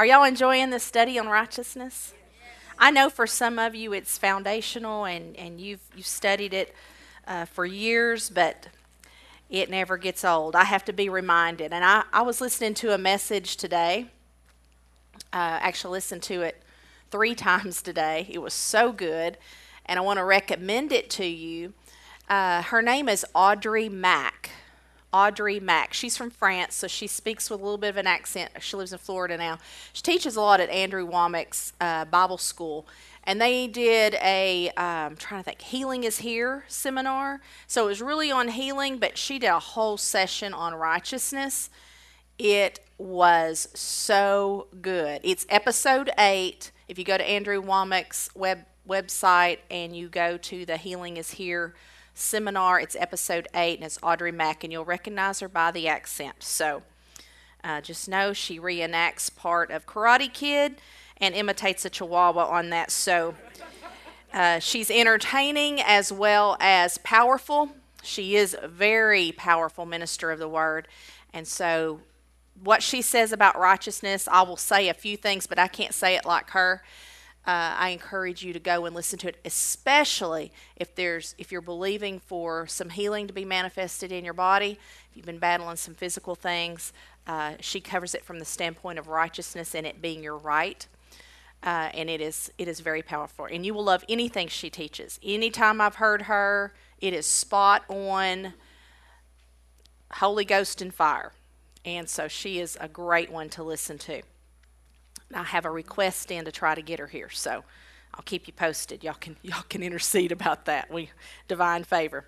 Are y'all enjoying the study on righteousness? I know for some of you it's foundational and, and you've, you've studied it uh, for years, but it never gets old. I have to be reminded. And I, I was listening to a message today. Uh, actually, listened to it three times today. It was so good, and I want to recommend it to you. Uh, her name is Audrey Mack. Audrey Mack. She's from France, so she speaks with a little bit of an accent. She lives in Florida now. She teaches a lot at Andrew Wommack's uh, Bible School. And they did a, um, trying to think, Healing is Here seminar. So it was really on healing, but she did a whole session on righteousness. It was so good. It's episode eight. If you go to Andrew Wommack's web, website and you go to the Healing is Here seminar. It's episode eight, and it's Audrey Mack, and you'll recognize her by the accent. So uh, just know she reenacts part of Karate Kid and imitates a Chihuahua on that. So uh, she's entertaining as well as powerful. She is a very powerful minister of the word, and so what she says about righteousness, I will say a few things, but I can't say it like her uh, I encourage you to go and listen to it, especially if there's if you're believing for some healing to be manifested in your body. If you've been battling some physical things, uh, she covers it from the standpoint of righteousness and it being your right. Uh, and it is it is very powerful. And you will love anything she teaches. Anytime I've heard her, it is spot on. Holy Ghost and fire, and so she is a great one to listen to. I have a request in to try to get her here. So I'll keep you posted. Y'all can y'all can intercede about that. We divine favor.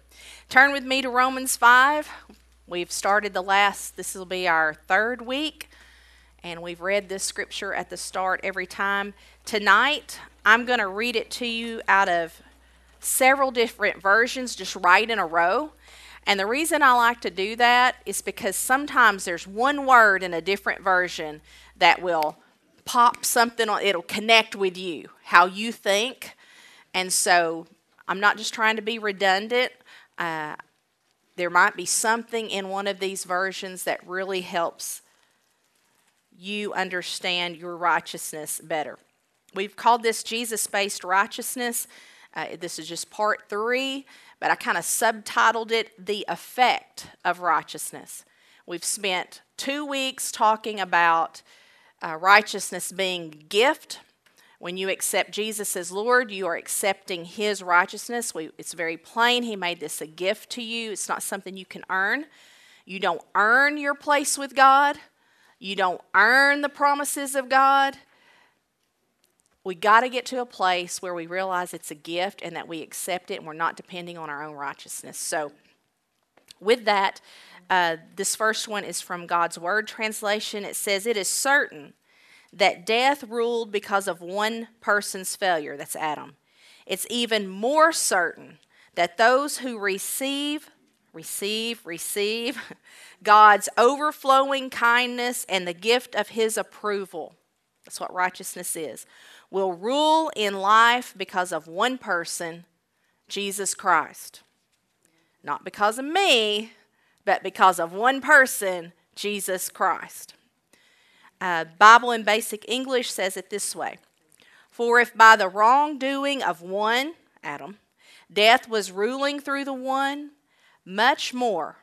Turn with me to Romans 5. We've started the last this will be our third week and we've read this scripture at the start every time. Tonight, I'm going to read it to you out of several different versions just right in a row. And the reason I like to do that is because sometimes there's one word in a different version that will pop something on it'll connect with you how you think. And so i'm not just trying to be redundant. Uh, there might be something in one of these versions that really helps you understand your righteousness better. We've called this jesus based righteousness. Uh, this is just part three but i kind of subtitled it the effect of righteousness. We've spent two weeks talking about uh, righteousness being gift. When you accept Jesus as Lord, you are accepting His righteousness. We, it's very plain. He made this a gift to you. It's not something you can earn. You don't earn your place with God. You don't earn the promises of God. We got to get to a place where we realize it's a gift and that we accept it and we're not depending on our own righteousness. So, with that, uh, this first one is from God's Word translation. It says, It is certain that death ruled because of one person's failure. That's Adam. It's even more certain that those who receive, receive, receive God's overflowing kindness and the gift of His approval that's what righteousness is will rule in life because of one person, Jesus Christ. Not because of me, but because of one person, Jesus Christ. Uh, Bible in Basic English says it this way For if by the wrongdoing of one, Adam, death was ruling through the one, much more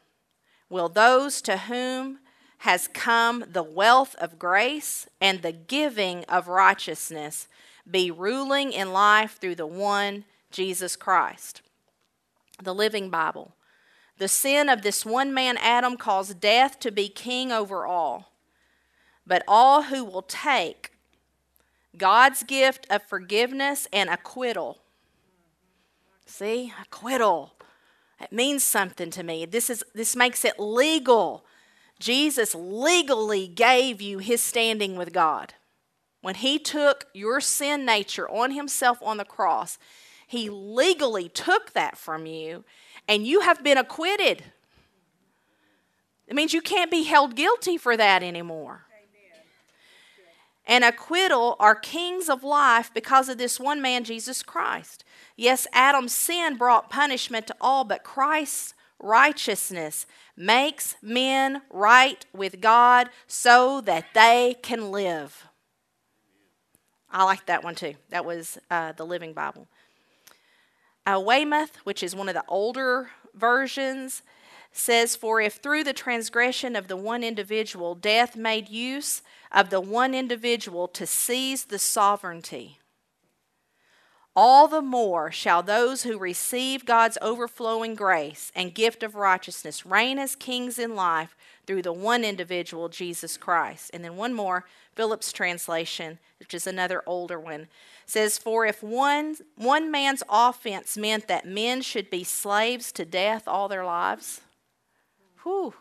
will those to whom has come the wealth of grace and the giving of righteousness be ruling in life through the one, Jesus Christ. The Living Bible. The sin of this one man, Adam, caused death to be king over all. But all who will take God's gift of forgiveness and acquittal. See, acquittal. It means something to me. This, is, this makes it legal. Jesus legally gave you his standing with God. When he took your sin nature on himself on the cross, he legally took that from you and you have been acquitted. It means you can't be held guilty for that anymore. And acquittal are kings of life because of this one man, Jesus Christ. Yes, Adam's sin brought punishment to all, but Christ's righteousness makes men right with God so that they can live. I like that one too. That was uh, the Living Bible. Uh, Weymouth, which is one of the older versions, says, For if through the transgression of the one individual death made use of the one individual to seize the sovereignty, all the more shall those who receive God's overflowing grace and gift of righteousness reign as kings in life through the one individual, Jesus Christ. And then one more, Phillips translation, which is another older one, says, For if one, one man's offense meant that men should be slaves to death all their lives, whew,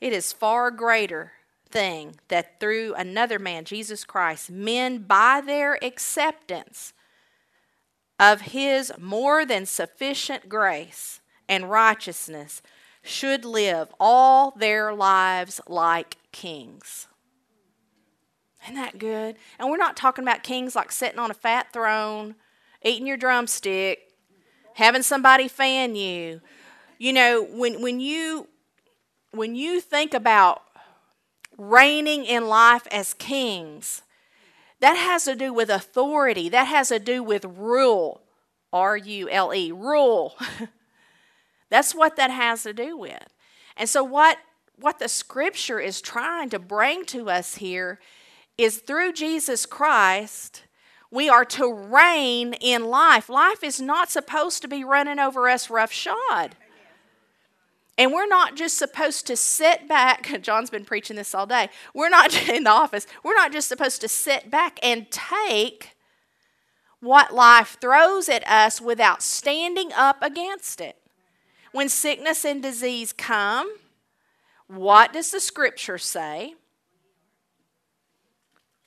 it is far greater thing that through another man, Jesus Christ, men by their acceptance of his more than sufficient grace and righteousness should live all their lives like kings. Isn't that good? And we're not talking about kings like sitting on a fat throne, eating your drumstick, having somebody fan you. You know, when, when you when you think about reigning in life as kings, that has to do with authority. That has to do with rule. R U L E, rule. That's what that has to do with. And so, what, what the scripture is trying to bring to us here is through Jesus Christ, we are to reign in life. Life is not supposed to be running over us roughshod. And we're not just supposed to sit back. John's been preaching this all day. We're not in the office. We're not just supposed to sit back and take what life throws at us without standing up against it. When sickness and disease come, what does the scripture say?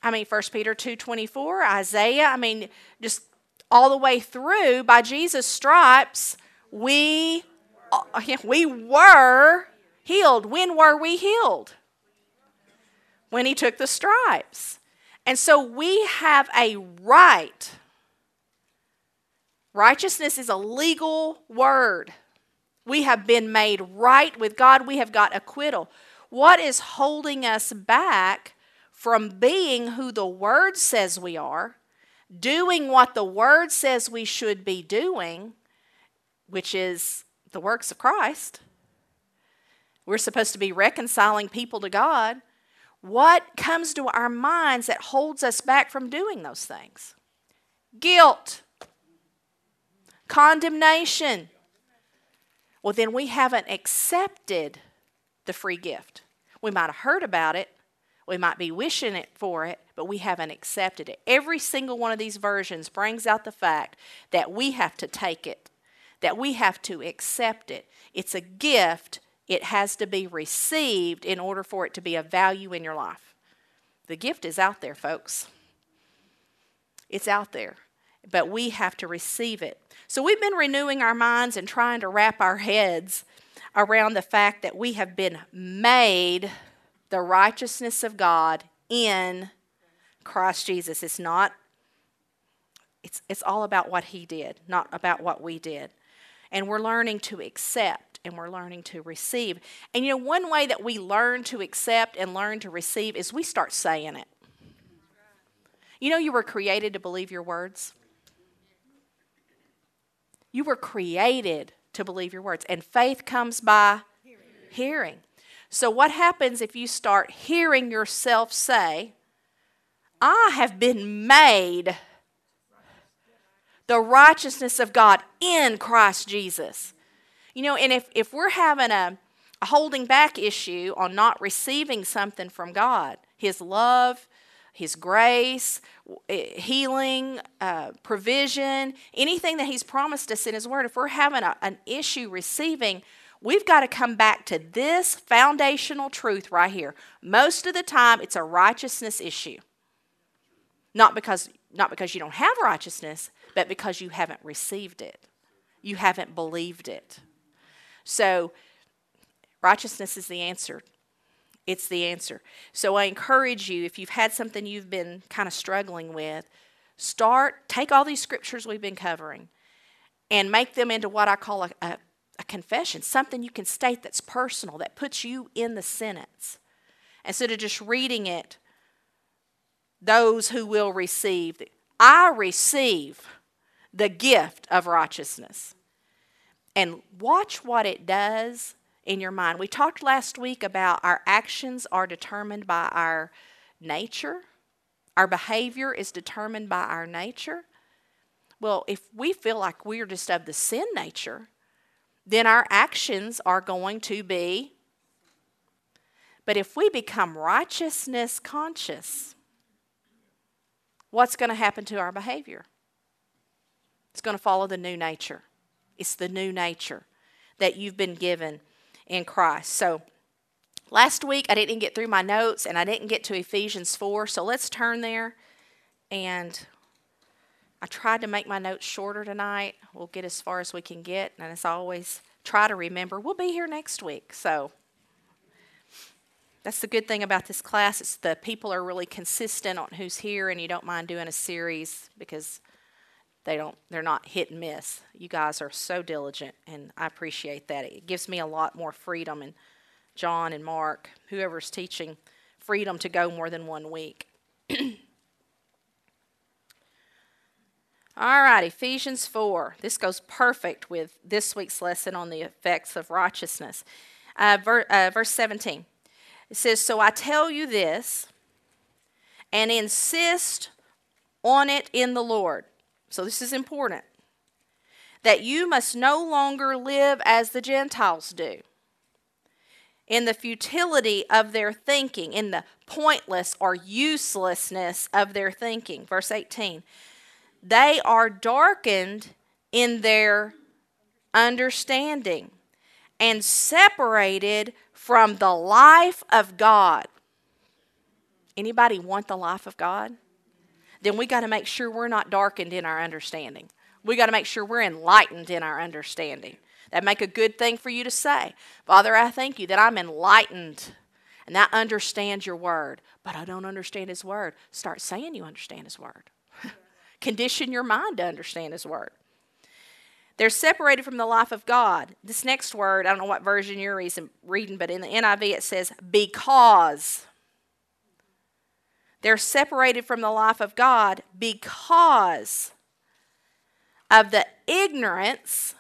I mean 1 Peter 2:24, Isaiah, I mean just all the way through by Jesus stripes we uh, we were healed. When were we healed? When he took the stripes. And so we have a right. Righteousness is a legal word. We have been made right with God. We have got acquittal. What is holding us back from being who the Word says we are, doing what the Word says we should be doing, which is the works of Christ. We're supposed to be reconciling people to God. What comes to our minds that holds us back from doing those things? Guilt, condemnation. Well, then we haven't accepted the free gift. We might have heard about it, we might be wishing it for it, but we haven't accepted it. Every single one of these versions brings out the fact that we have to take it that we have to accept it. It's a gift, it has to be received in order for it to be of value in your life. The gift is out there, folks. It's out there, but we have to receive it. So we've been renewing our minds and trying to wrap our heads around the fact that we have been made the righteousness of God in Christ Jesus. It's not it's, it's all about what he did, not about what we did and we're learning to accept and we're learning to receive. And you know, one way that we learn to accept and learn to receive is we start saying it. You know, you were created to believe your words. You were created to believe your words, and faith comes by hearing. hearing. So, what happens if you start hearing yourself say, I have been made the righteousness of God in Christ Jesus. You know, and if, if we're having a, a holding back issue on not receiving something from God, His love, His grace, eh, healing, uh, provision, anything that He's promised us in His Word, if we're having a, an issue receiving, we've got to come back to this foundational truth right here. Most of the time, it's a righteousness issue. Not because, not because you don't have righteousness, but because you haven't received it. You haven't believed it. So, righteousness is the answer. It's the answer. So, I encourage you, if you've had something you've been kind of struggling with, start, take all these scriptures we've been covering and make them into what I call a, a, a confession, something you can state that's personal, that puts you in the sentence. Instead of just reading it those who will receive. I receive the gift of righteousness. And watch what it does in your mind. We talked last week about our actions are determined by our nature, our behavior is determined by our nature. Well, if we feel like we're just of the sin nature, then our actions are going to be. But if we become righteousness conscious, what's going to happen to our behavior? It's going to follow the new nature. It's the new nature that you've been given in Christ. So, last week I didn't get through my notes and I didn't get to Ephesians 4. So, let's turn there. And I tried to make my notes shorter tonight. We'll get as far as we can get. And as always, try to remember we'll be here next week. So, that's the good thing about this class. It's the people are really consistent on who's here, and you don't mind doing a series because they don't they're not hit and miss you guys are so diligent and i appreciate that it gives me a lot more freedom and john and mark whoever's teaching freedom to go more than one week all right ephesians 4 this goes perfect with this week's lesson on the effects of righteousness uh, ver, uh, verse 17 it says so i tell you this and insist on it in the lord so this is important. That you must no longer live as the Gentiles do, in the futility of their thinking, in the pointless or uselessness of their thinking. Verse 18. They are darkened in their understanding and separated from the life of God. Anybody want the life of God? then we got to make sure we're not darkened in our understanding. We got to make sure we're enlightened in our understanding. That make a good thing for you to say. Father, I thank you that I'm enlightened and I understand your word, but I don't understand his word. Start saying you understand his word. Condition your mind to understand his word. They're separated from the life of God. This next word, I don't know what version you're reading, but in the NIV it says because. They're separated from the life of God because of the ignorance.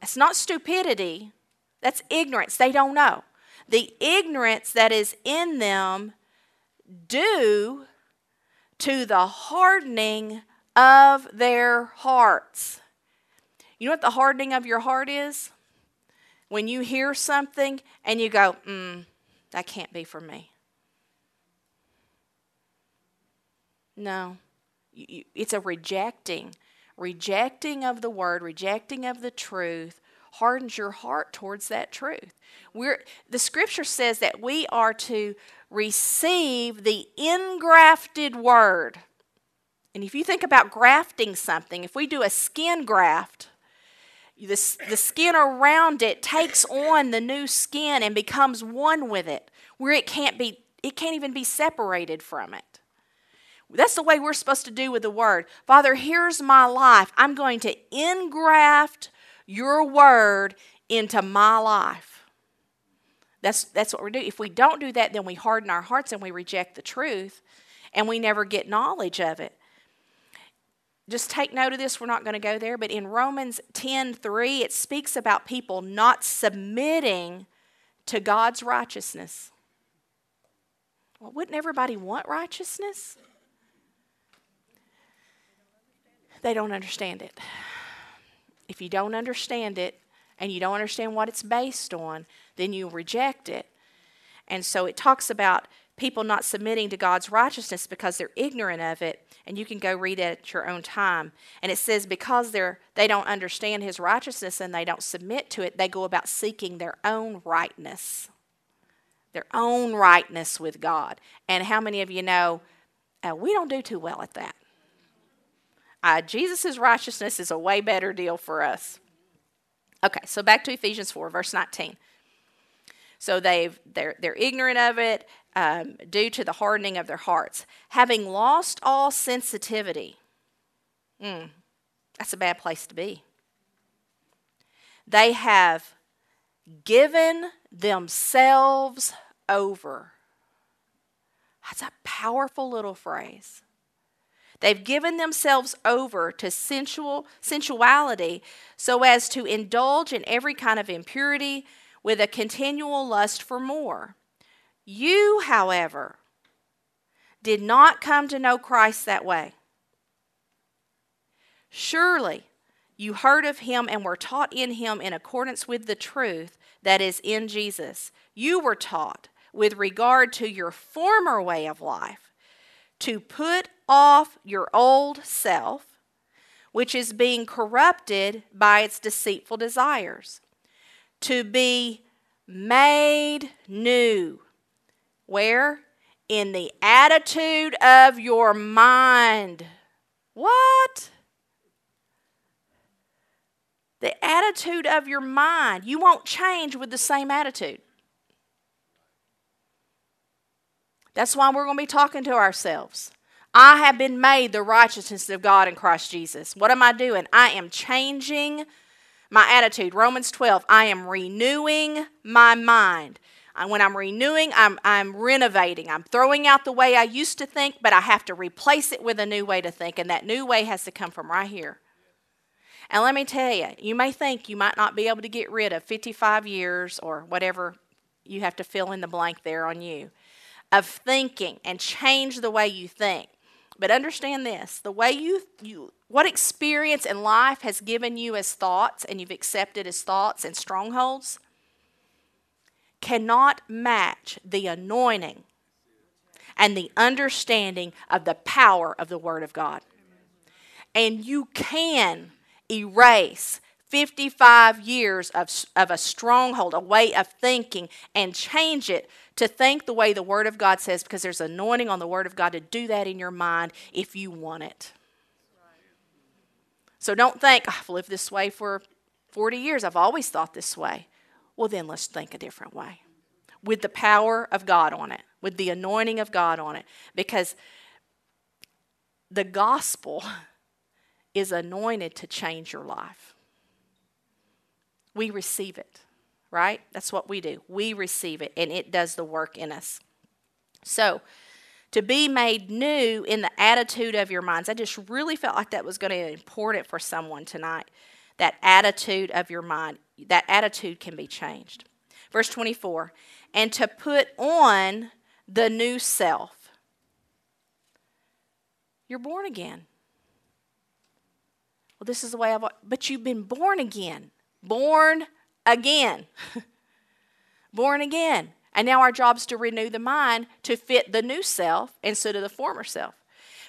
It's not stupidity, that's ignorance. They don't know. The ignorance that is in them due to the hardening of their hearts. You know what the hardening of your heart is? When you hear something and you go, mm, that can't be for me. No. It's a rejecting. Rejecting of the word, rejecting of the truth hardens your heart towards that truth. We're, the scripture says that we are to receive the ingrafted word. And if you think about grafting something, if we do a skin graft, the, the skin around it takes on the new skin and becomes one with it, where it can't be, it can't even be separated from it. That's the way we're supposed to do with the word. Father, here's my life. I'm going to engraft your word into my life. That's, that's what we're doing. If we don't do that, then we harden our hearts and we reject the truth and we never get knowledge of it. Just take note of this. We're not going to go there, but in Romans 10 3, it speaks about people not submitting to God's righteousness. Well, wouldn't everybody want righteousness? they don't understand it. If you don't understand it and you don't understand what it's based on, then you reject it. And so it talks about people not submitting to God's righteousness because they're ignorant of it, and you can go read it at your own time. And it says because they're they don't understand his righteousness and they don't submit to it, they go about seeking their own rightness. Their own rightness with God. And how many of you know uh, we don't do too well at that? Uh, Jesus' righteousness is a way better deal for us. Okay, so back to Ephesians 4, verse 19. So they've, they're, they're ignorant of it um, due to the hardening of their hearts. Having lost all sensitivity, mm, that's a bad place to be. They have given themselves over. That's a powerful little phrase. They've given themselves over to sensual sensuality so as to indulge in every kind of impurity with a continual lust for more. You, however, did not come to know Christ that way. Surely you heard of him and were taught in him in accordance with the truth that is in Jesus. You were taught with regard to your former way of life to put off your old self, which is being corrupted by its deceitful desires, to be made new. Where? In the attitude of your mind. What? The attitude of your mind. You won't change with the same attitude. That's why we're going to be talking to ourselves. I have been made the righteousness of God in Christ Jesus. What am I doing? I am changing my attitude. Romans 12, I am renewing my mind. And when I'm renewing, I'm, I'm renovating. I'm throwing out the way I used to think, but I have to replace it with a new way to think. And that new way has to come from right here. And let me tell you, you may think you might not be able to get rid of 55 years or whatever you have to fill in the blank there on you of thinking and change the way you think. But understand this the way you, you what experience in life has given you as thoughts and you've accepted as thoughts and strongholds cannot match the anointing and the understanding of the power of the Word of God. And you can erase 55 years of, of a stronghold, a way of thinking, and change it to think the way the Word of God says because there's anointing on the Word of God to do that in your mind if you want it. So don't think, oh, I've lived this way for 40 years. I've always thought this way. Well, then let's think a different way with the power of God on it, with the anointing of God on it. Because the gospel is anointed to change your life. We receive it right? That's what we do. We receive it, and it does the work in us. So, to be made new in the attitude of your minds. I just really felt like that was going to be important for someone tonight. That attitude of your mind, that attitude can be changed. Verse 24, and to put on the new self. You're born again. Well, this is the way I've, but you've been born again. Born again. Born again. And now our job is to renew the mind to fit the new self instead of the former self.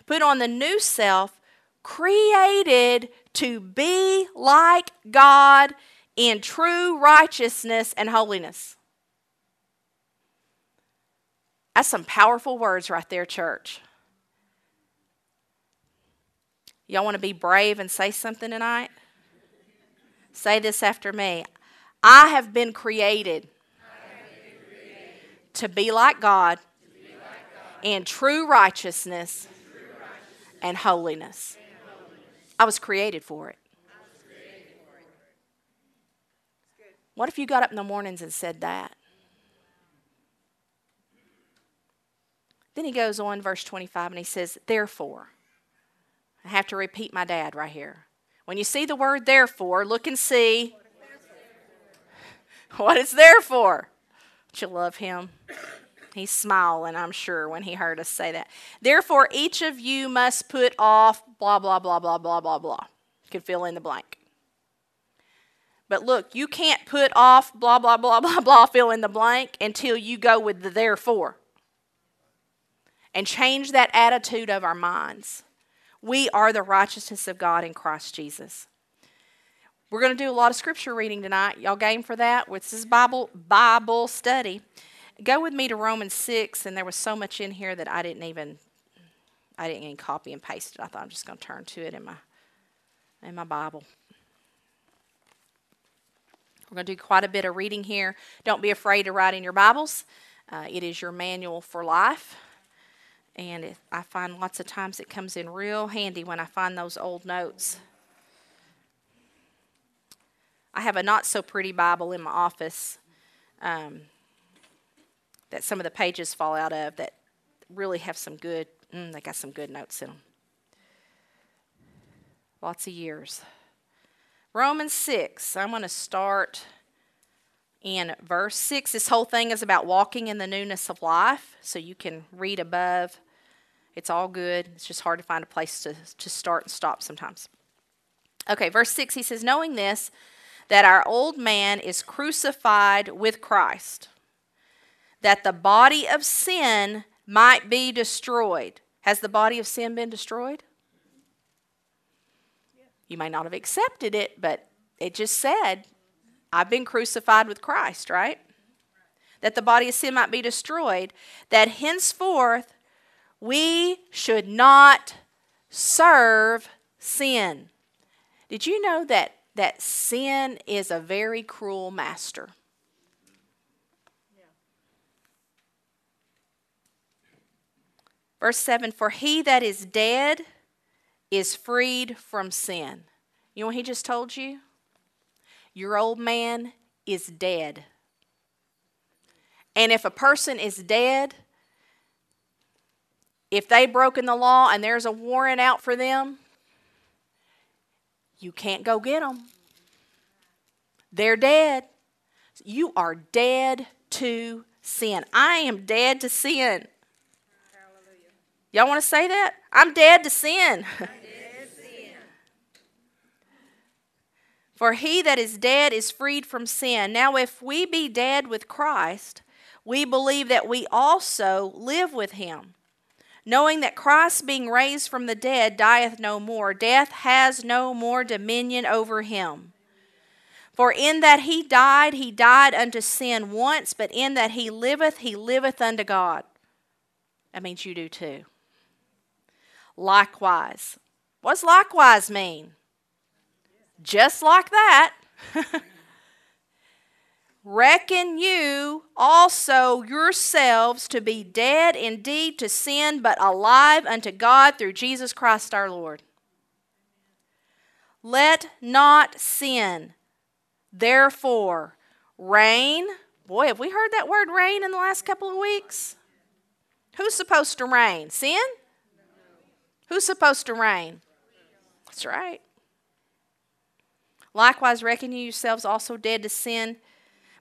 Put on the new self created to be like God in true righteousness and holiness. That's some powerful words right there, church. Y'all want to be brave and say something tonight? Say this after me. I have been created, to be like God, in true righteousness, and holiness. I was created for it. What if you got up in the mornings and said that? Then he goes on, verse 25, and he says, Therefore, I have to repeat my dad right here. When you see the word therefore, look and see what it's there for. Don't you love him? He's smiling, I'm sure, when he heard us say that. Therefore, each of you must put off blah, blah, blah, blah, blah, blah, blah. You can fill in the blank. But look, you can't put off blah, blah, blah, blah, blah, fill in the blank until you go with the therefore and change that attitude of our minds. We are the righteousness of God in Christ Jesus. We're going to do a lot of scripture reading tonight. Y'all game for that? This is Bible Bible study. Go with me to Romans 6 and there was so much in here that I didn't even I didn't even copy and paste it. I thought I'm just going to turn to it in my in my Bible. We're going to do quite a bit of reading here. Don't be afraid to write in your Bibles. Uh, it is your manual for life. And I find lots of times it comes in real handy when I find those old notes I have a not so pretty Bible in my office um, that some of the pages fall out of that really have some good, mm, they got some good notes in them. Lots of years. Romans 6, I'm going to start in verse 6. This whole thing is about walking in the newness of life, so you can read above. It's all good. It's just hard to find a place to, to start and stop sometimes. Okay, verse 6, he says, Knowing this, that our old man is crucified with Christ, that the body of sin might be destroyed. Has the body of sin been destroyed? You may not have accepted it, but it just said, I've been crucified with Christ, right? That the body of sin might be destroyed, that henceforth we should not serve sin. Did you know that, that sin is a very cruel master? Verse 7 For he that is dead is freed from sin. You know what he just told you? Your old man is dead. And if a person is dead, if they've broken the law and there's a warrant out for them, you can't go get them. They're dead. You are dead to sin. I am dead to sin. Y'all want to say that? I'm dead to sin. For he that is dead is freed from sin. Now, if we be dead with Christ, we believe that we also live with him. Knowing that Christ, being raised from the dead, dieth no more, death has no more dominion over him. For in that he died, he died unto sin once, but in that he liveth, he liveth unto God. That means you do too. Likewise. What does likewise mean? Just like that. Reckon you also yourselves to be dead indeed to sin, but alive unto God through Jesus Christ our Lord. Let not sin, therefore, reign. Boy, have we heard that word reign in the last couple of weeks? Who's supposed to reign? Sin? Who's supposed to reign? That's right. Likewise, reckon you yourselves also dead to sin,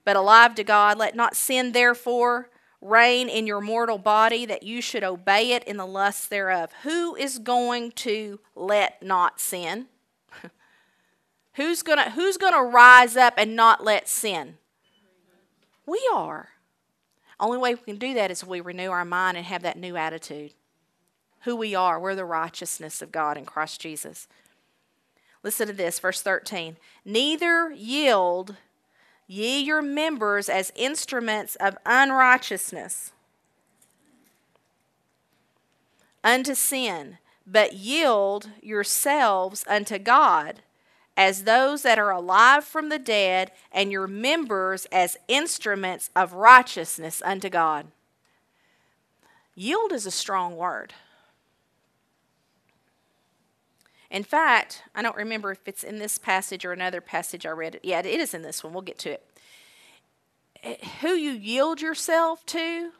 but alive to God. Let not sin, therefore, reign in your mortal body, that you should obey it in the lusts thereof. Who is going to let not sin? who's gonna Who's gonna rise up and not let sin? We are. Only way we can do that is if we renew our mind and have that new attitude who we are. We're the righteousness of God in Christ Jesus. Listen to this, verse 13. Neither yield ye your members as instruments of unrighteousness unto sin, but yield yourselves unto God as those that are alive from the dead, and your members as instruments of righteousness unto God. Yield is a strong word. In fact, I don't remember if it's in this passage or another passage I read it. Yeah, it is in this one. We'll get to it. eh, who you yield yourself to,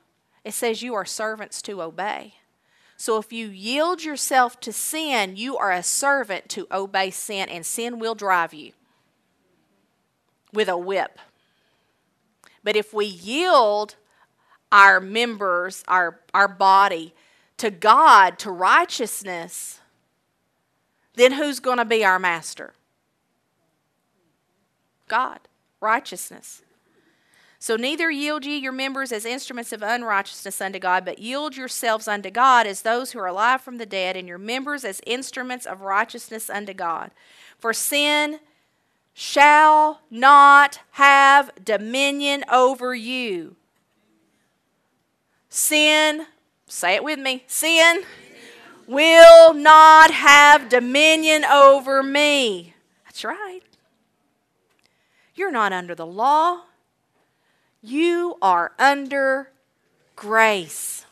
it says you are servants to obey. So if you yield yourself to sin, you are a servant to obey sin, and sin will drive you with a whip. But if we yield our members, our, our body, to God, to righteousness, then who's going to be our master? God, righteousness. So neither yield ye your members as instruments of unrighteousness unto God, but yield yourselves unto God as those who are alive from the dead, and your members as instruments of righteousness unto God. For sin shall not have dominion over you. Sin, say it with me, sin will not have dominion over me. That's right. You're not under the law, you are under grace.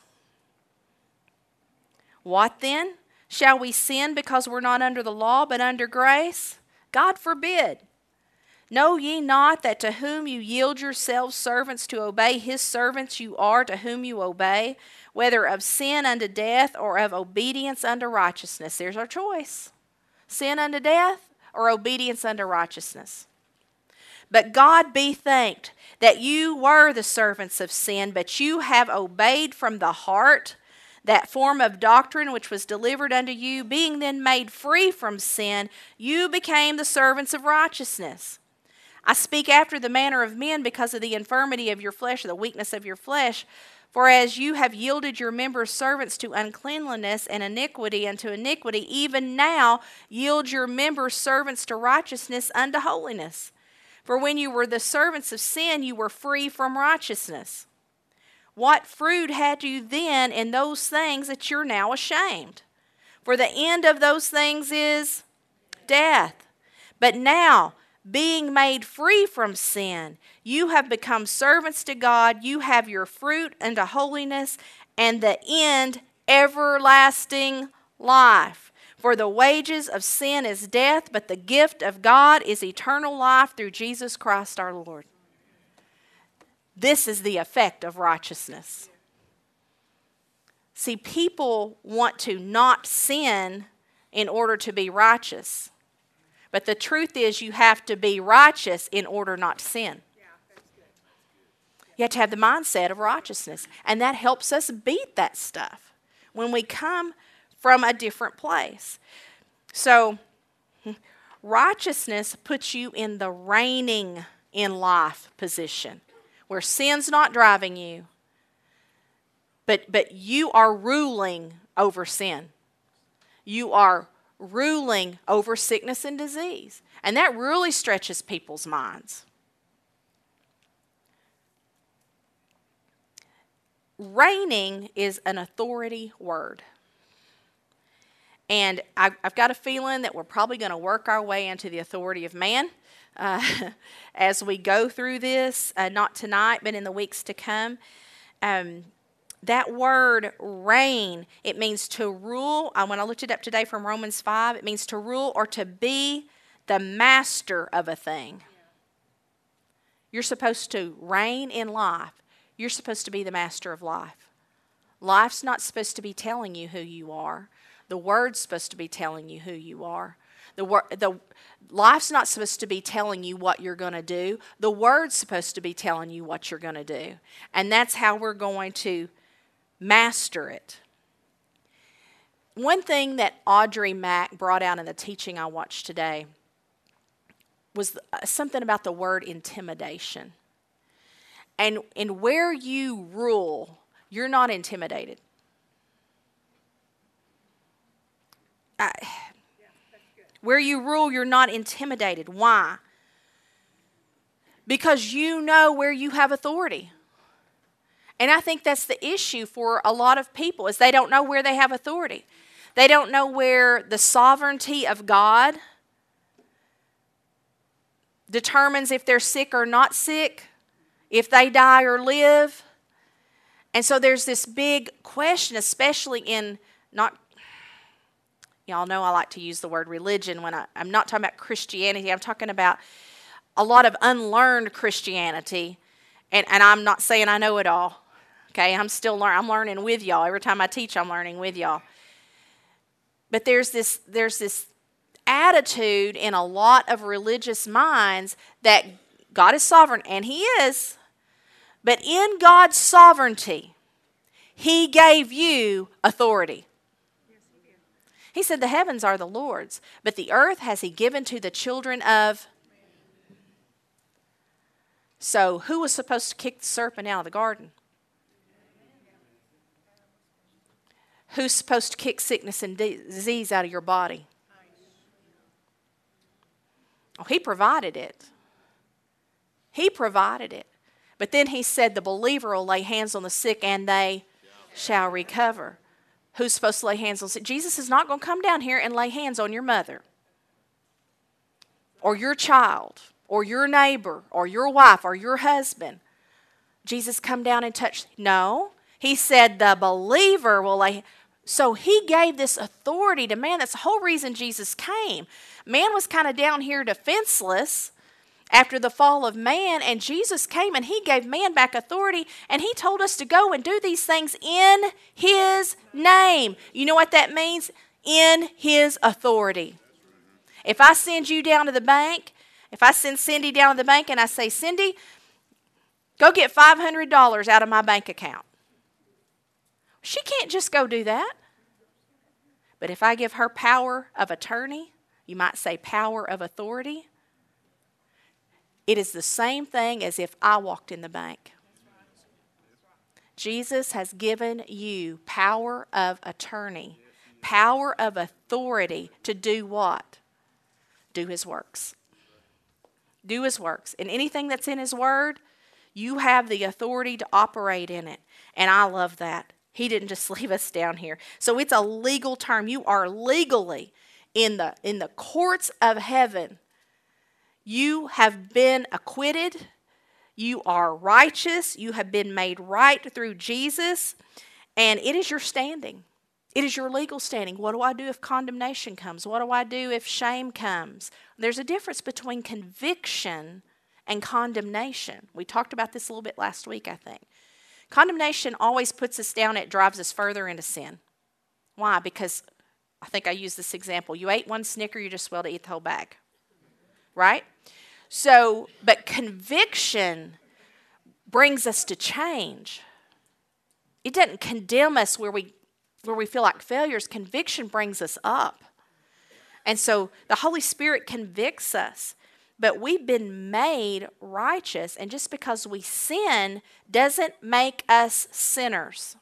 What then? Shall we sin because we're not under the law but under grace? God forbid. Know ye not that to whom you yield yourselves servants to obey, his servants you are to whom you obey, whether of sin unto death or of obedience unto righteousness? There's our choice sin unto death or obedience unto righteousness. But God be thanked that you were the servants of sin, but you have obeyed from the heart that form of doctrine which was delivered unto you, being then made free from sin, you became the servants of righteousness. I speak after the manner of men because of the infirmity of your flesh, the weakness of your flesh. For as you have yielded your members servants to uncleanliness and iniquity unto iniquity, even now yield your members servants to righteousness unto holiness. For when you were the servants of sin, you were free from righteousness. What fruit had you then in those things that you're now ashamed? For the end of those things is death. But now, being made free from sin, you have become servants to God. You have your fruit unto holiness, and the end everlasting life. For the wages of sin is death, but the gift of God is eternal life through Jesus Christ our Lord. This is the effect of righteousness. See, people want to not sin in order to be righteous. But the truth is, you have to be righteous in order not to sin. You have to have the mindset of righteousness. And that helps us beat that stuff when we come from a different place. So, righteousness puts you in the reigning in life position where sin's not driving you, but, but you are ruling over sin. You are ruling over sickness and disease. And that really stretches people's minds. Reigning is an authority word. And I, have got a feeling that we're probably going to work our way into the authority of man uh, as we go through this, uh, not tonight, but in the weeks to come. Um, that word reign, it means to rule. When I looked it up today from Romans 5, it means to rule or to be the master of a thing. You're supposed to reign in life. You're supposed to be the master of life. Life's not supposed to be telling you who you are. The word's supposed to be telling you who you are. The, word, the life's not supposed to be telling you what you're going to do. The word's supposed to be telling you what you're going to do. And that's how we're going to master it. One thing that Audrey Mack brought out in the teaching I watched today was uh, something about the word intimidation. And, and where you rule, you're not intimidated. I, where you rule, you're not intimidated. Why? Because you know where you have authority. And I think that's the issue for a lot of people is they don't know where they have authority. They don't know where the sovereignty of God determines if they're sick or not sick, if they die or live. And so there's this big question, especially in not, y'all know I like to use the word religion when I, I'm not talking about Christianity, I'm talking about a lot of unlearned Christianity. And, and I'm not saying I know it all. Okay, I'm still learning. I'm learning with y'all. Every time I teach, I'm learning with y'all. But there's this there's this attitude in a lot of religious minds that God is sovereign, and He is. But in God's sovereignty, He gave you authority. He said, The heavens are the Lord's, but the earth has He given to the children of. So, who was supposed to kick the serpent out of the garden? Who's supposed to kick sickness and disease out of your body? Oh, he provided it. He provided it. But then he said the believer will lay hands on the sick and they shall recover. Who's supposed to lay hands on sick? Jesus is not going to come down here and lay hands on your mother or your child or your neighbor or your wife or your husband. Jesus come down and touch. No. He said the believer will lay so he gave this authority to man. That's the whole reason Jesus came. Man was kind of down here defenseless, after the fall of man, and Jesus came and he gave man back authority, and he told us to go and do these things in his name. You know what that means? In his authority. If I send you down to the bank, if I send Cindy down to the bank and I say, Cindy, go get $500 out of my bank account, she can't just go do that. But if I give her power of attorney, you might say power of authority, it is the same thing as if I walked in the bank. Jesus has given you power of attorney, power of authority to do what? Do his works. Do his works. And anything that's in his word, you have the authority to operate in it. And I love that. He didn't just leave us down here. So it's a legal term. You are legally in the in the courts of heaven you have been acquitted. You are righteous. You have been made right through Jesus. And it is your standing. It is your legal standing. What do I do if condemnation comes? What do I do if shame comes? There's a difference between conviction and condemnation. We talked about this a little bit last week, I think. Condemnation always puts us down, it drives us further into sin. Why? Because I think I used this example. You ate one Snicker, you just well to eat the whole bag right? So, but conviction brings us to change. It doesn't condemn us where we where we feel like failures. Conviction brings us up. And so the Holy Spirit convicts us. But we've been made righteous, and just because we sin doesn't make us sinners.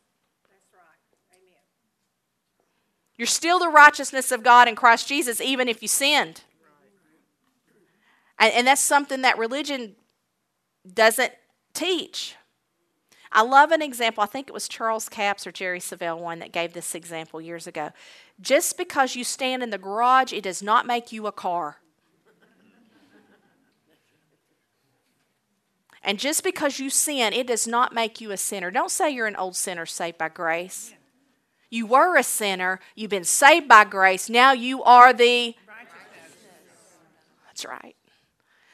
You're still the righteousness of God in Christ Jesus, even if you sinned. And, and that's something that religion doesn't teach. I love an example. I think it was Charles Capps or Jerry Savelle one that gave this example years ago. Just because you stand in the garage, it does not make you a car. And just because you sin, it does not make you a sinner. Don't say you're an old sinner saved by grace. You were a sinner, you've been saved by grace, now you are the. That's right.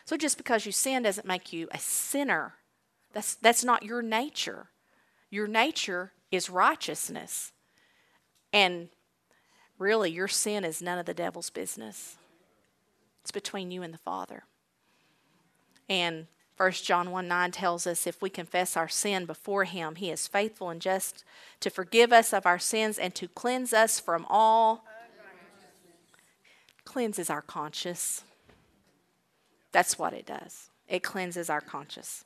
So just because you sin doesn't make you a sinner. That's, that's not your nature. Your nature is righteousness. And really, your sin is none of the devil's business. It's between you and the Father. And 1 John 1 9 tells us if we confess our sin before him, he is faithful and just to forgive us of our sins and to cleanse us from all. Cleanses our conscience. That's what it does. It cleanses our conscience.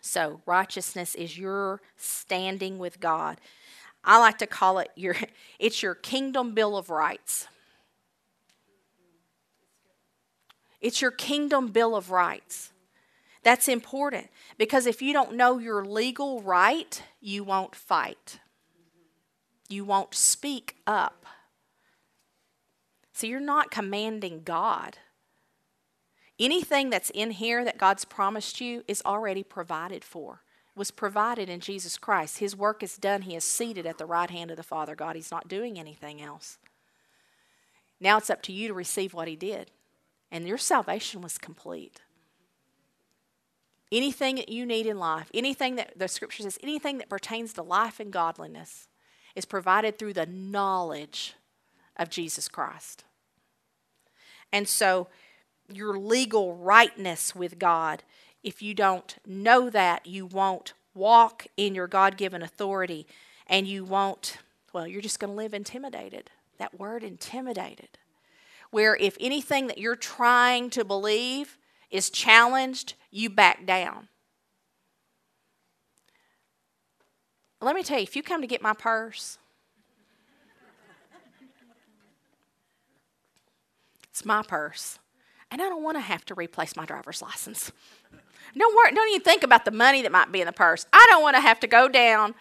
So, righteousness is your standing with God. I like to call it your it's your kingdom bill of rights. It's your kingdom bill of rights. That's important because if you don't know your legal right, you won't fight. You won't speak up. So you're not commanding God. Anything that's in here that God's promised you is already provided for. Was provided in Jesus Christ. His work is done. He is seated at the right hand of the Father God. He's not doing anything else. Now it's up to you to receive what He did. And your salvation was complete. Anything that you need in life, anything that the scripture says, anything that pertains to life and godliness is provided through the knowledge of Jesus Christ. And so your legal rightness with God. If you don't know that, you won't walk in your God given authority and you won't, well, you're just going to live intimidated. That word intimidated. Where if anything that you're trying to believe is challenged, you back down. Let me tell you, if you come to get my purse, it's my purse and I don't want to have to replace my driver's license. Don't worry, don't even think about the money that might be in the purse. I don't want to have to go down,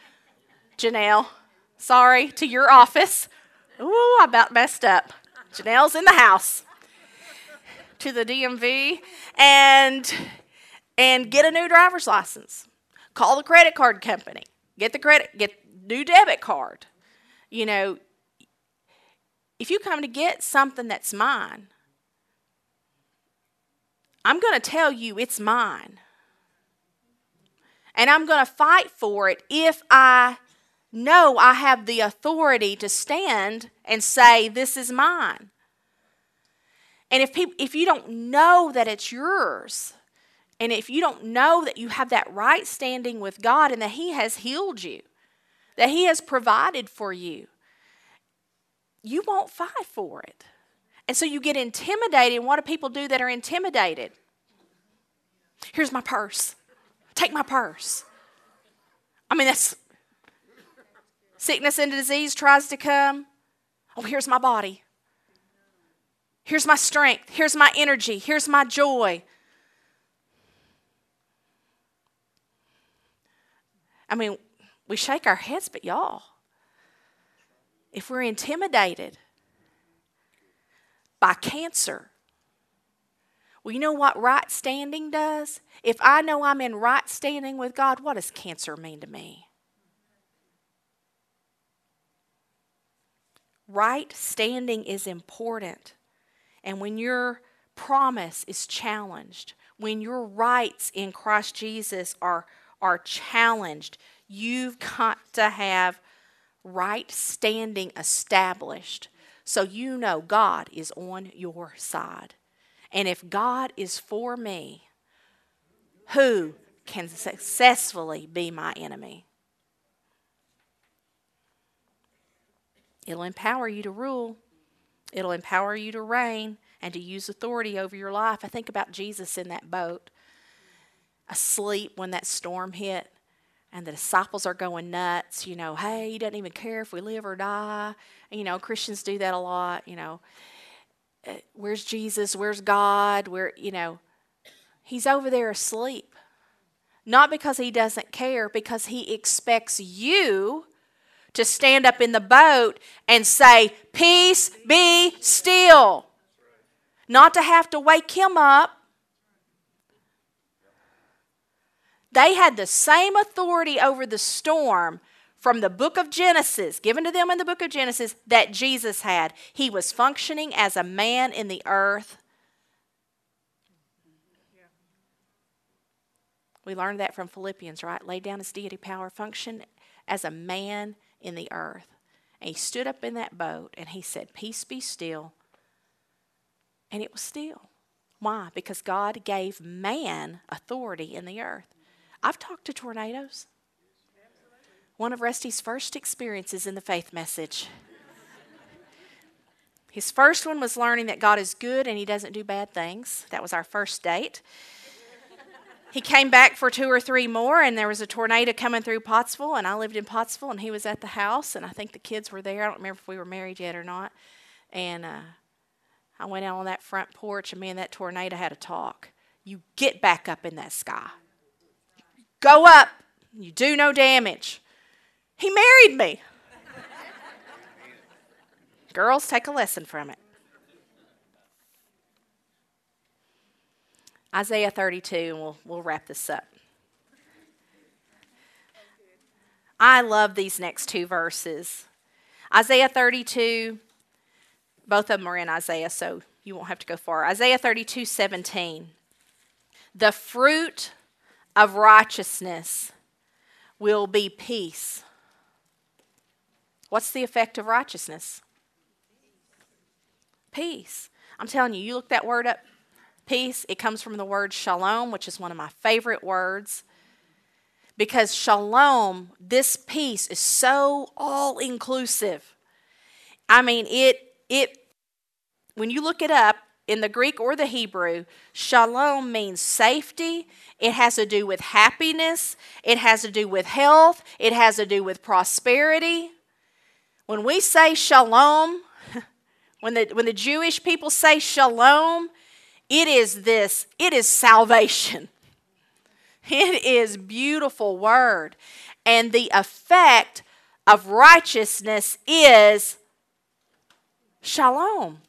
Janelle, sorry, to your office. Ooh, I about messed up. Janelle's in the house. To the DMV and and get a new driver's license. Call the credit card company. Get the credit get new debit card. You know, if you come to get something that's mine, I'm going to tell you it's mine. And I'm going to fight for it if I know I have the authority to stand and say, This is mine. And if, people, if you don't know that it's yours, and if you don't know that you have that right standing with God and that He has healed you, that He has provided for you, you won't fight for it. And so you get intimidated. And what do people do that are intimidated? Here's my purse. Take my purse. I mean, that's sickness and disease tries to come. Oh, here's my body. Here's my strength. Here's my energy. Here's my joy. I mean, we shake our heads, but y'all, if we're intimidated by cancer, well, you know what right standing does? If I know I'm in right standing with God, what does cancer mean to me? Right standing is important. And when your promise is challenged, when your rights in Christ Jesus are, are challenged, you've got to have right standing established so you know God is on your side. And if God is for me, who can successfully be my enemy? It'll empower you to rule. It'll empower you to reign and to use authority over your life. I think about Jesus in that boat, asleep when that storm hit, and the disciples are going nuts. You know, hey, he doesn't even care if we live or die. You know, Christians do that a lot. You know, uh, where's Jesus? Where's God? Where, you know, he's over there asleep. Not because he doesn't care, because he expects you to stand up in the boat and say, Peace be still. Not to have to wake him up. They had the same authority over the storm from the book of Genesis, given to them in the book of Genesis, that Jesus had. He was functioning as a man in the earth. We learned that from Philippians, right? Laid down his deity power, function as a man in the earth. And he stood up in that boat and he said, Peace be still. And it was still. Why? Because God gave man authority in the earth. I've talked to tornadoes one of Rusty's first experiences in the faith message. His first one was learning that God is good and he doesn't do bad things. That was our first date. He came back for two or three more, and there was a tornado coming through Pottsville, and I lived in Pottsville, and he was at the house, and I think the kids were there. I don't remember if we were married yet or not. And uh, I went out on that front porch, and me and that tornado had a talk. You get back up in that sky. Go up. You do no damage. He married me. Girls, take a lesson from it. Isaiah 32, and we'll, we'll wrap this up. I love these next two verses. Isaiah 32, both of them are in Isaiah, so you won't have to go far. Isaiah 32, 17. The fruit of righteousness will be peace What's the effect of righteousness? Peace. I'm telling you, you look that word up, peace, it comes from the word shalom, which is one of my favorite words. Because shalom, this peace is so all inclusive. I mean, it, it, when you look it up, in the Greek or the Hebrew, shalom means safety. It has to do with happiness. It has to do with health. It has to do with prosperity. When we say shalom, when the, when the Jewish people say shalom, it is this, it is salvation. It is beautiful word. And the effect of righteousness is shalom.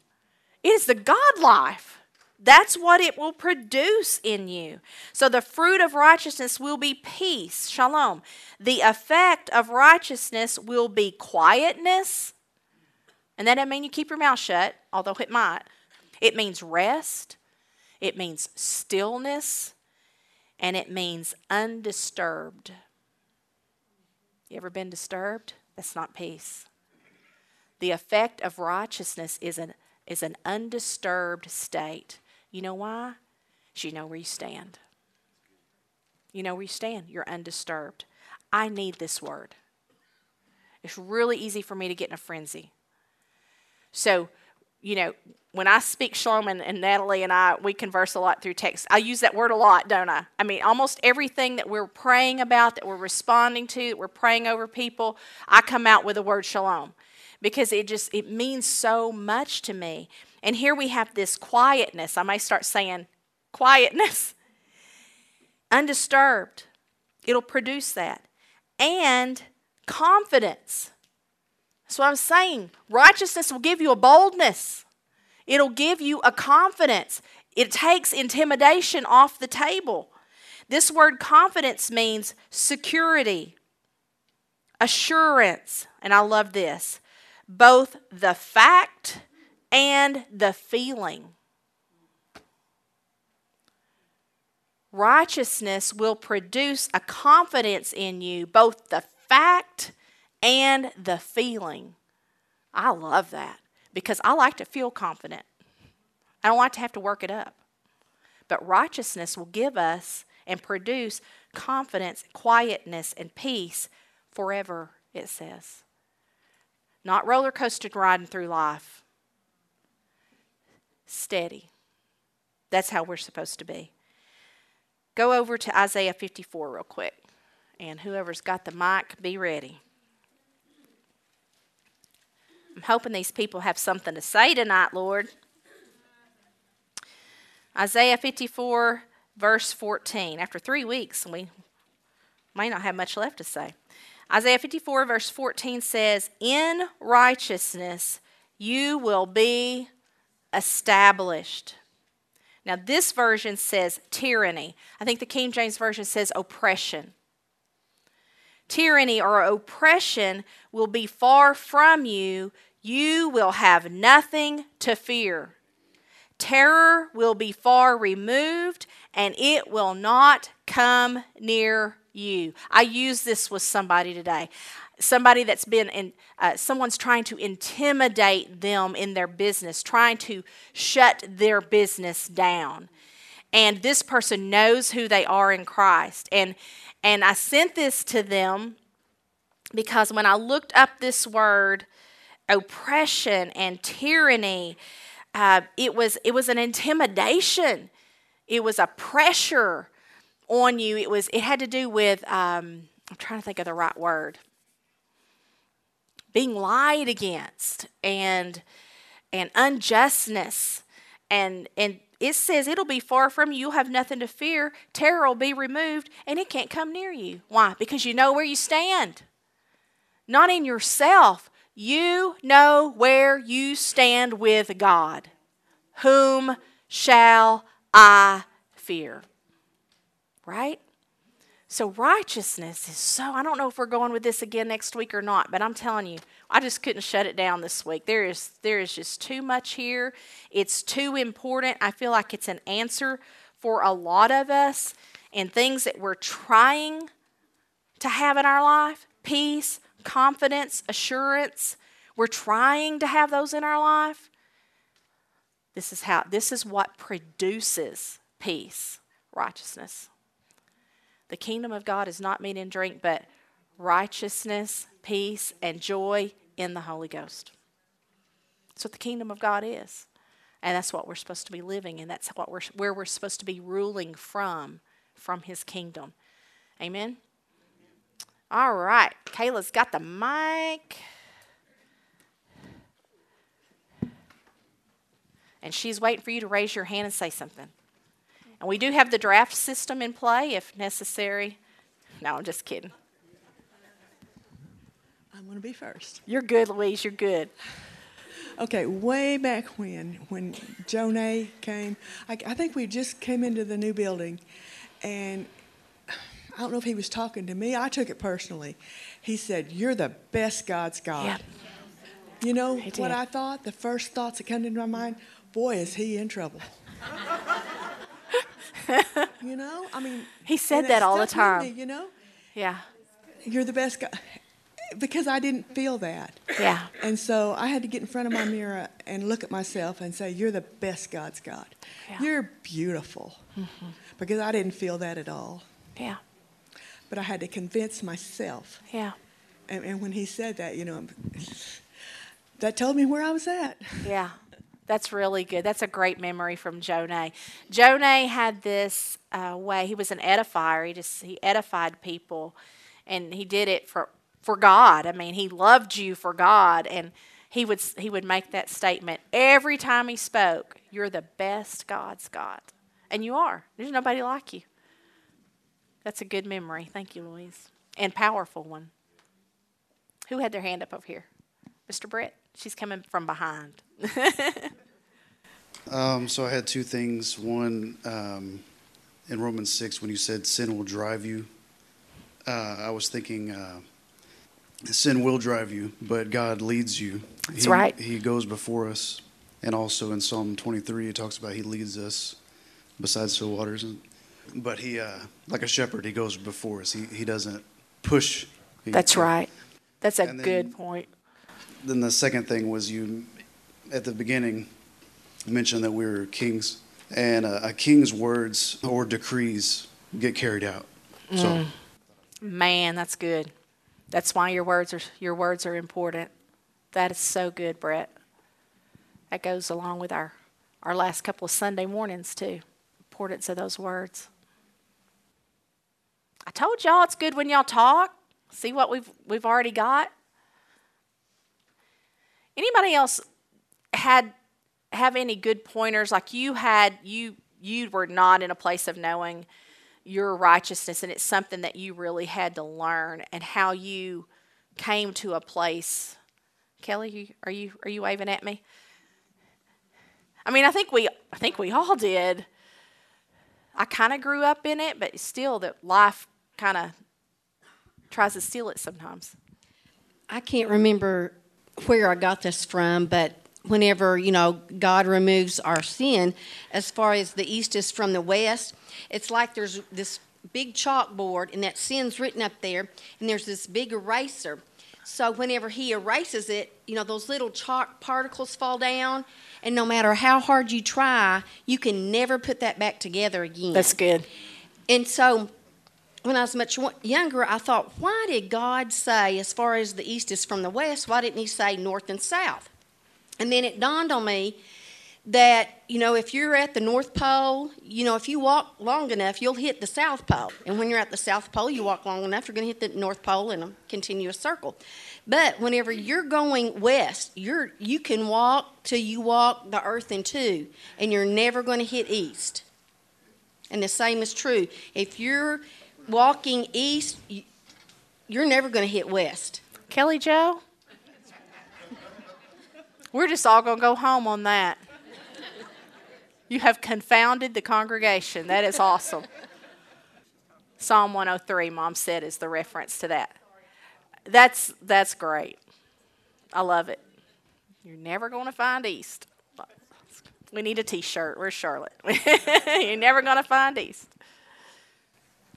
It is the God life. That's what it will produce in you. So the fruit of righteousness will be peace, shalom. The effect of righteousness will be quietness. And that doesn't mean you keep your mouth shut, although it might. It means rest. it means stillness, and it means undisturbed. You ever been disturbed? That's not peace. The effect of righteousness is an, is an undisturbed state. You know why? Because you know where you stand. You know where you stand. You're undisturbed. I need this word. It's really easy for me to get in a frenzy. So, you know, when I speak Shalom and, and, Natalie and I, we converse a lot through text. I use that word a lot, don't I? I mean, almost everything that we're praying about, that we're responding to, that we're praying over people, I come out with the word Shalom because it just it means so much to me. And here we have this quietness. I may start saying quietness, undisturbed. It'll produce that, and confidence. That's what I'm saying. Righteousness will give you a boldness, it'll give you a confidence. It takes intimidation off the table. This word confidence means security, assurance, and I love this both the fact and the feeling. Righteousness will produce a confidence in you, both the fact and the feeling. I love that because I like to feel confident. I don't like to have to work it up. But righteousness will give us and produce confidence, quietness, and peace forever, it says. Not roller coaster riding through life. Steady. That's how we're supposed to be. Go over to Isaiah 54 real quick. And whoever's got the mic, be ready. I'm hoping these people have something to say tonight, Lord. Isaiah 54, verse 14. After three weeks, we may not have much left to say. Isaiah 54, verse 14 says, In righteousness you will be established. Now, this version says tyranny. I think the King James Version says oppression. Tyranny or oppression will be far from you. You will have nothing to fear. Terror will be far removed, and it will not come near you. I use this with somebody today. Somebody that's been in, uh, someone's trying to intimidate them in their business, trying to shut their business down. And this person knows who they are in Christ. And, and I sent this to them because when I looked up this word, oppression and tyranny, uh, it was it was an intimidation. It was a pressure on you. It was it had to do with um, I'm trying to think of the right word. Being lied against and and unjustness and and it says it'll be far from you. You'll have nothing to fear. Terror will be removed and it can't come near you. Why? Because you know where you stand. Not in yourself. You know where you stand with God. Whom shall I fear? Right? So righteousness is so I don't know if we're going with this again next week or not, but I'm telling you, I just couldn't shut it down this week. There is there is just too much here. It's too important. I feel like it's an answer for a lot of us and things that we're trying to have in our life. Peace, confidence, assurance. We're trying to have those in our life. This is how this is what produces peace, righteousness. The kingdom of God is not meat and drink, but righteousness, peace, and joy in the Holy Ghost. That's what the kingdom of God is. And that's what we're supposed to be living in. That's what we're, where we're supposed to be ruling from, from his kingdom. Amen? All right. Kayla's got the mic. And she's waiting for you to raise your hand and say something. And we do have the draft system in play if necessary. No, I'm just kidding. I'm going to be first. You're good, Louise. You're good. Okay, way back when, when Jonay came, I, I think we just came into the new building, and I don't know if he was talking to me. I took it personally. He said, "You're the best God's got." Yep. You know what I thought? The first thoughts that came into my mind, boy, is he in trouble. you know, I mean, He said that all the time. me, you know, Yeah. you're the best guy because I didn't feel that. Yeah. And so I had to get in front of my mirror and look at myself and say, You're the best God's got. Yeah. Mm-hmm. You're beautiful. Because I didn't feel that at all. Yeah. But I had to convince myself. Yeah. And, and when he said that, you know, that told me where I was at. Yeah. That's really good. That's a great memory from Jonah. Jonah had this uh, way. He was an edifier. He just he edified people, and he did it for for God. I mean, he loved you for God, and he would he would make that statement every time he spoke. You're the best God's got, and you are. There's nobody like you. That's a good memory. Thank you, Louise, and powerful one. Who had their hand up over here? Mr. Brett. She's coming from behind. Um, so I had two things. One, um, in Romans 6, when you said sin will drive you, uh, I was thinking uh, sin will drive you, but God leads you. That's he, right. He goes before us. And also in Psalm 23, it talks about He leads us beside still waters. And, but He, uh, like a shepherd, He goes before us. He, he doesn't push. He- That's right. That's a then- good point. Then the second thing was you, at the beginning, mentioned that we were kings, and uh, a king's words or decrees get carried out. So Man, that's good. That's why your words are your words are important. That is so good, Brett. That goes along with our our last couple of Sunday mornings too. Importance of those words. I told y'all it's good when y'all talk. See what we've we've already got. Anybody else had have any good pointers? Like you had you you were not in a place of knowing your righteousness and it's something that you really had to learn and how you came to a place. Kelly are you are you waving at me? I mean i think we i think we all did. I kind of grew up in it but still that life kind of tries to steal it sometimes. I can't remember where I got this from, but whenever, you know, God removes our sin, as far as the east is from the west, it's like there's this big chalkboard and that sin's written up there, and there's this big eraser. So whenever he erases it, you know, those little chalk particles fall down, and no matter how hard you try, you can never put that back together again. that's good And so, when I was much younger, I thought, why did God say, as far as the east is from the west, why didn't He say north and south? And then it dawned on me that, you know, if you're at the North Pole, you know, if you walk long enough, you'll hit the South Pole. And when you're at the South Pole, you walk long enough, you're going to hit the North Pole in a continuous circle. But whenever you're going west, you're you can walk till you walk the earth in two, and you're never going to hit east. And the same is true. If you're walking east, you- you're never going to hit west. kelly joe? We're just all going to go home on that. You have confounded the congregation. That is awesome. Psalm 103 mom said is the reference to that. That's that's great. I love it. You're never going to find east. We need a t-shirt. Where's charlotte? You're never going to find east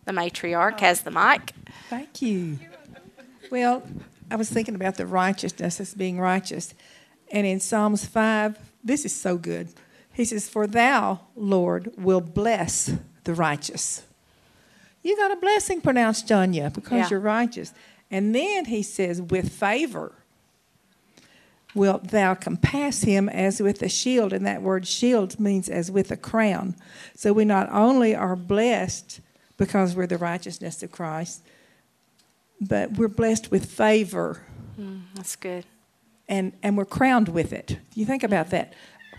the matriarch has the mic Thank you. Well, I was thinking about the righteousness as being righteous. And in Psalms 5, this is so good. He says, For thou, Lord, will bless the righteous. You got a blessing pronounced on you because Yeah. you're righteous. And then he says, With favor wilt thou compass him as with a shield. And that word shield means as with a crown. So we not only are blessed because we're the righteousness of Christ, but we're blessed with favor mm, that's good and, and we're crowned with it. You think about mm-hmm. that.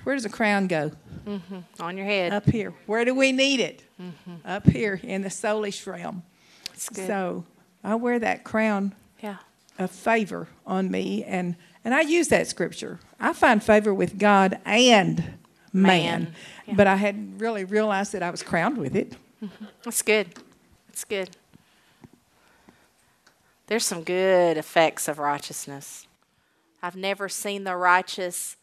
Where does a crown go? Mm-hmm. on your head Up here. Where do we need it? Mm-hmm. Up here in the soulish realm. that's good So I wear that crown yeah of favor on me, and, and I use that scripture. I find favor with God and man, Man, yeah. but I hadn't really realized that I was crowned with it. That's good. That's good. There's some good effects of righteousness. I've never seen the righteous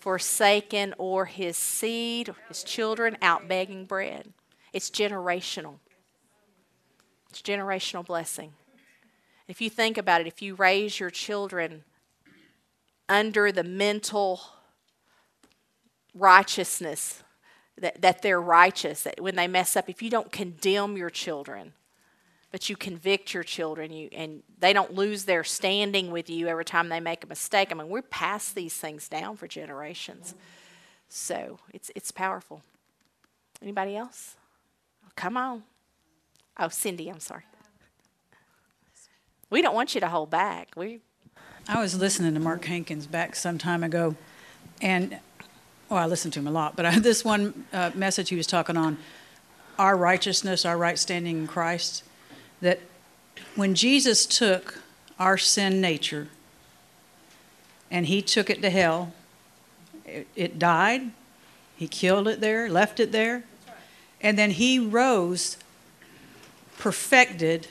forsaken or his seed his children out begging bread. It's generational. It's generational blessing. If you think about it, if you raise your children under the mental righteousness that, that they're righteous, that when they mess up, if you don't condemn your children, but you convict your children you and they don't lose their standing with you every time they make a mistake. I mean, we're past these things down for generations. So it's it's powerful. Anybody else? Oh, come on. Oh, Cindy, I'm sorry. We don't want you to hold back. We I was listening to Mark Hankins back some time ago, and well, I listened to him a lot, but I, this one uh, message he was talking on our righteousness, our right standing in Christ, that when Jesus took our sin nature and he took it to hell, it, it died, he killed it there, left it there, and then he rose perfected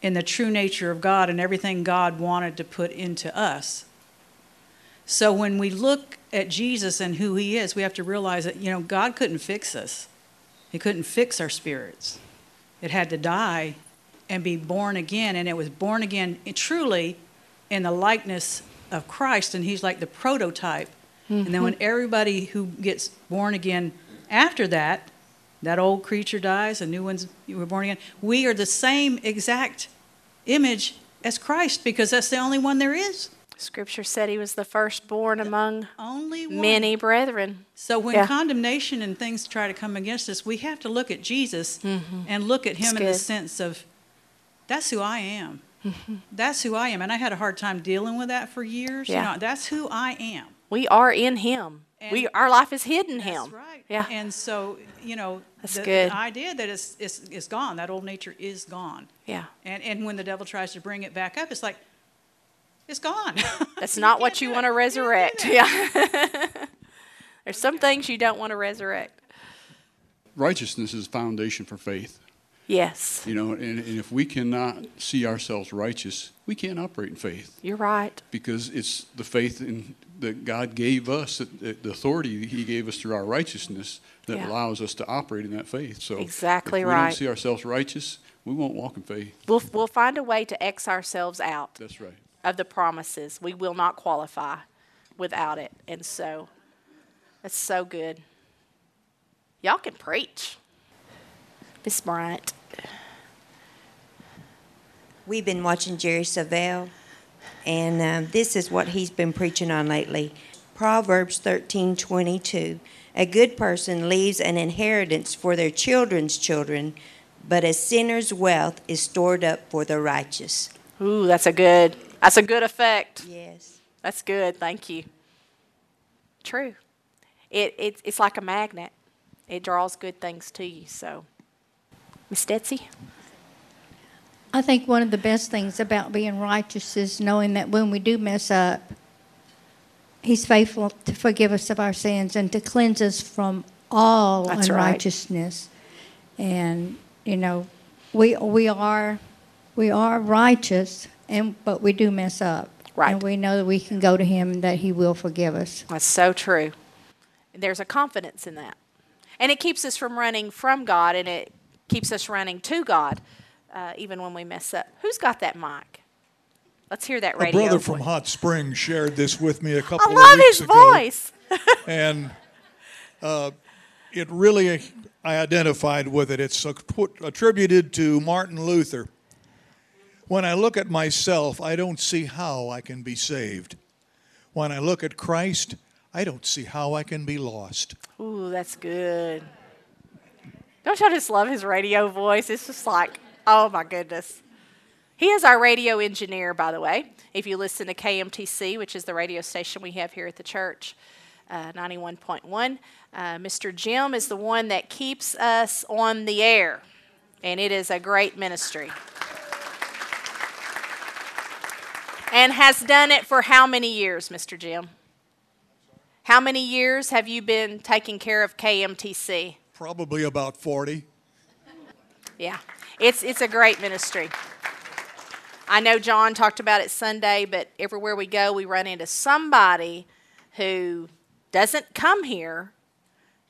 in the true nature of God and everything God wanted to put into us. So when we look at Jesus and who he is, we have to realize that, you know, God couldn't fix us. He couldn't fix our spirits. It had to die and be born again. And it was born again truly in the likeness of Christ. And he's like the prototype. Mm-hmm. And then when everybody who gets born again after that, that old creature dies, a new one's you were born again. We are the same exact image as Christ because that's the only one there is. Scripture said he was the firstborn among only one. many brethren. So when yeah. condemnation and things try to come against us, we have to look at Jesus mm-hmm. and look at him in the sense of that's who I am. Mm-hmm. That's who I am. And I had a hard time dealing with that for years. Yeah. You know, that's who I am. We are in him. And we our life is hidden him. right. Yeah. And so, you know, that's the, good. the idea that it's, it's, it's gone, that old nature is gone. Yeah. And, and when the devil tries to bring it back up, it's like, it's gone. That's not what you want to resurrect. Yeah. There's some things you don't want to resurrect. Righteousness is a foundation for faith. Yes. You know, and, and if we cannot see ourselves righteous, we can't operate in faith. You're right. Because it's the faith in, that God gave us, the authority He gave us through our righteousness, that yeah. allows us to operate in that faith. So exactly if we right. don't see ourselves righteous, we won't walk in faith. We'll we'll find a way to X ourselves out. That's right. Of the promises, we will not qualify without it, and so that's so good. Y'all can preach, Miss Bryant. We've been watching Jerry Savelle, and um, this is what he's been preaching on lately. Proverbs thirteen twenty two. A good person leaves an inheritance for their children's children, but a sinner's wealth is stored up for the righteous. Ooh, that's a good. That's a good effect. Yes. That's good. Thank you. True. It, it it's like a magnet. It draws good things to you. So, Miss Detsy. I think one of the best things about being righteous is knowing that when we do mess up, He's faithful to forgive us of our sins and to cleanse us from all That's unrighteousness. Right. And you know, we we are we are righteous, and but we do mess up. Right. And we know that we can go to Him and that He will forgive us. That's so true. There's a confidence in that, and it keeps us from running from God, and it keeps us running to God, uh, even when we mess up. Who's got that mic? Let's hear that radio. A brother from Hot Springs shared this with me a couple of times. I love his ago. voice. and uh, it really, I identified with it. It's attributed to Martin Luther. When I look at myself, I don't see how I can be saved. When I look at Christ, I don't see how I can be lost. Ooh, that's good. Don't y'all just love his radio voice? It's just like, oh my goodness. He is our radio engineer, by the way. If you listen to KMTC, which is the radio station we have here at the church, uh, 91.1, uh, Mr. Jim is the one that keeps us on the air, and it is a great ministry. And has done it for how many years, Mr. Jim? How many years have you been taking care of KMTC? Probably about 40. Yeah, it's, it's a great ministry. I know John talked about it Sunday, but everywhere we go, we run into somebody who doesn't come here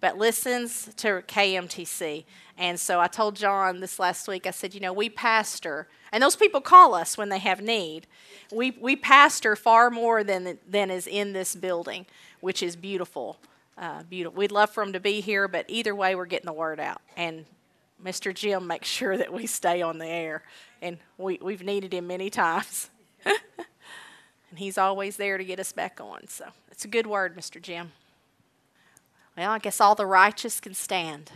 but listens to KMTC. And so I told John this last week, I said, you know, we pastor, and those people call us when they have need. We, we pastor far more than, than is in this building, which is beautiful. Uh, beautiful. We'd love for them to be here, but either way, we're getting the word out. And Mr. Jim makes sure that we stay on the air, and we, we've needed him many times. and he's always there to get us back on. So it's a good word, Mr. Jim. Well, I guess all the righteous can stand.